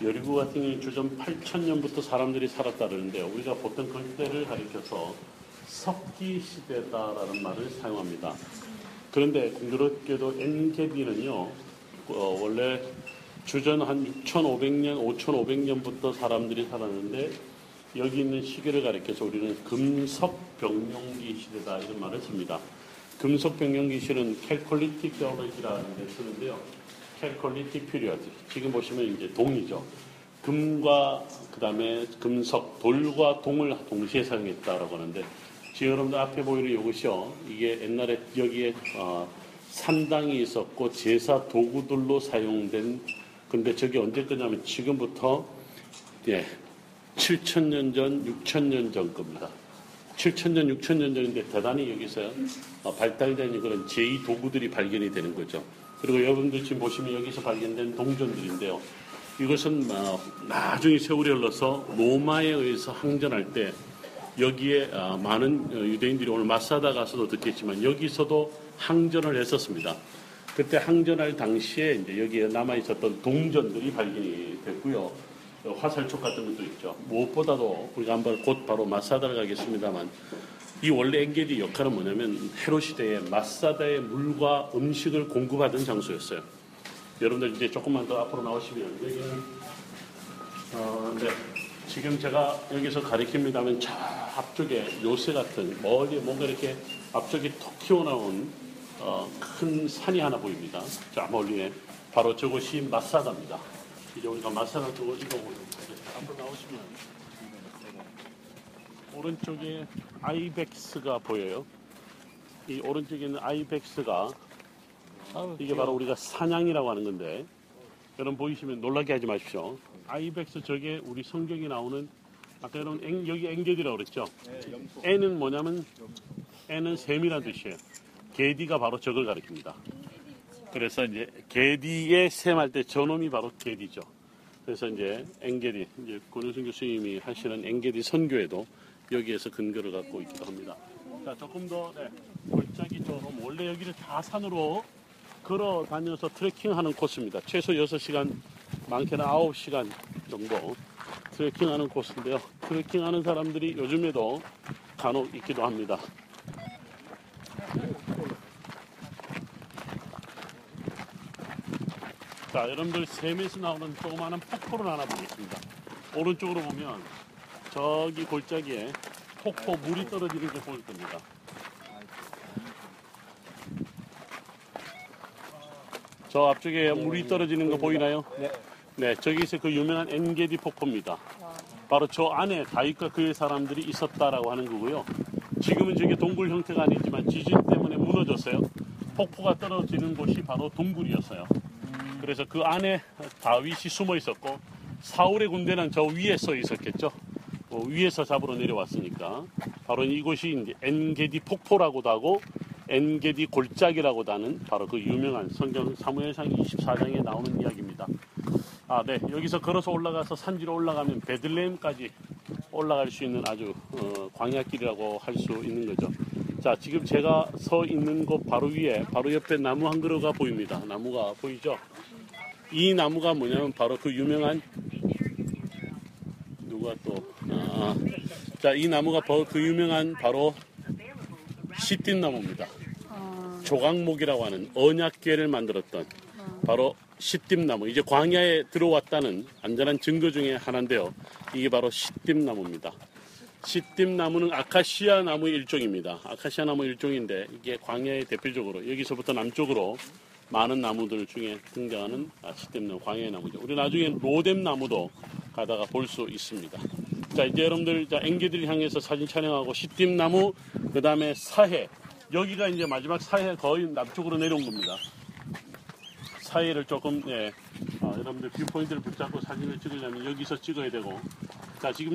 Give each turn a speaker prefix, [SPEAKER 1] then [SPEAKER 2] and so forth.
[SPEAKER 1] 여리고 같은 경우는 주전 8천년부터 사람들이 살았다 그러는데요. 우리가 보통 그때를 가리켜서 석기 시대다라는 말을 사용합니다. 그런데 공교롭게도 엔게디는요, 어, 원래 주전 한 6,500년, 5,500년부터 사람들이 살았는데 여기 있는 시기를 가리켜서 우리는 금석병용기 시대다 이런 말을 씁니다. 금속병용기 시는 캘콜리틱 제올로지라는 데 쓰는데요. Chalcolithic period. 지금 보시면 이제 동이죠. 금과 그다음에 금속, 돌과 동을 동시에 사용했다라고 하는데 지금 여러분들 앞에 보이는 이것이요. 이게 옛날에 여기에 어, 산당이 있었고 제사 도구들로 사용된 근데 저게 언제 거냐면 지금부터 예, 7천년 전, 6천년 전 겁니다. 7천년, 6천년 전인데 대단히 여기서 어, 발달된 그런 제2 도구들이 발견이 되는 거죠. 그리고 여러분들 지금 보시면 여기서 발견된 동전들인데요. 이것은 어, 나중에 세월이 흘러서 로마에 의해서 항전할 때 여기에 어, 많은 어, 유대인들이 오늘 마사다 가서도 듣겠지만 여기서도 항전을 했었습니다. 그때 항전할 당시에 이제 여기에 남아 있었던 동전들이 발견이 됐고요. 화살촉 같은 것도 있죠. 무엇보다도 우리가 한번 곧 바로 마사다를 가겠습니다만 이 원래 엔게디 역할은 뭐냐면 헤로 시대에 마사다의 물과 음식을 공급하던 장소였어요. 여러분들 이제 조금만 더 앞으로 나오시면 여기는 어, 네. 지금 제가 여기서 가리킵니다면 저 앞쪽에 요새 같은 멀리 뭔가 이렇게 앞쪽에 톡 튀어나온 어, 큰 산이 하나 보입니다. 저 멀리에 바로 저곳이 마사다입니다. 이제 우리가 마사다 쪽으로 이동을 앞으로 나오시면 오른쪽에 아이벡스가 보여요. 이 오른쪽에 있는 아이벡스가 이게 바로 우리가 사냥이라고 하는 건데 여러분 보이시면 놀라게 하지 마십시오. 아이벡스 저게 우리 성경에 나오는 아까 여러분 앵, 여기 앵게디라고 그랬죠. 애는 뭐냐면 애는 샘이라는 뜻이에요. 게디가 바로 저걸 가리킵니다. 그래서 이제 게디의 샘할 때 저놈이 바로 게디죠. 그래서 이제 앵게디 이제 권효승 교수님이 하시는 앵게디 선교에도 여기에서 근거를 갖고 있기도 합니다. 자 조금 더 네, 골짜기 쪽으로 원래 여기를 다 산으로 걸어 다녀서 트레킹하는 코스입니다. 최소 6시간, 많게는 9시간 정도 트레킹하는 코스인데요. 트레킹하는 사람들이 요즘에도 간혹 있기도 합니다. 자, 여러분들 샘에서 나오는 조그마한 폭포를 하나 보겠습니다. 오른쪽으로 보면 저기 골짜기에 폭포 물이 떨어지는 게 보일 겁니다. 저 앞쪽에 물이 떨어지는 거 보이나요? 네. 저기서 그 유명한 엔게디 폭포입니다. 바로 저 안에 다윗과 그의 사람들이 있었다라고 하는 거고요. 지금은 저게 동굴 형태가 아니지만 지진 때문에 무너졌어요. 폭포가 떨어지는 곳이 바로 동굴이었어요. 그래서 그 안에 다윗이 숨어 있었고 사울의 군대는 저 위에 서 있었겠죠. 어, 위에서 잡으러 내려왔으니까 바로 이곳이 이제 엔게디 폭포라고도 하고 엔게디 골짜기라고도 하는 바로 그 유명한 성경 사무엘상 24장에 나오는 이야기입니다. 아, 네. 여기서 걸어서 올라가서 산지로 올라가면 베들레헴까지 올라갈 수 있는 아주 어, 광야길이라고 할 수 있는 거죠. 자, 지금 제가 서 있는 곳 바로 위에 바로 옆에 나무 한 그루가 보입니다. 나무가 보이죠? 이 나무가 뭐냐면 바로 그 유명한 누가 또 아, 자, 이 나무가 바로 그 유명한 바로 시띠나무입니다. 조각목이라고 하는 언약궤를 만들었던 바로 시띠나무. 이제 광야에 들어왔다는 안전한 증거 중에 하나인데요. 이게 바로 시띠나무입니다. 시띠나무는 아카시아 나무 일종입니다. 아카시아 나무 일종인데 이게 광야의 대표적으로 여기서부터 남쪽으로 많은 나무들 중에 등장하는 아, 시띠나무, 광야의 나무죠. 우리 나중에 로뎀 나무도 가다가 볼 수 있습니다. 자, 이제 여러분들 자, 엔게디를 향해서 사진 촬영하고 시띠나무, 그 다음에 사해. 여기가 이제 마지막 사해 거의 남쪽으로 내려온 겁니다. 사해를 조금 예, 어, 여러분들 viewpoint를 붙잡고 사진을 찍으려면 여기서 찍어야 되고 자 지금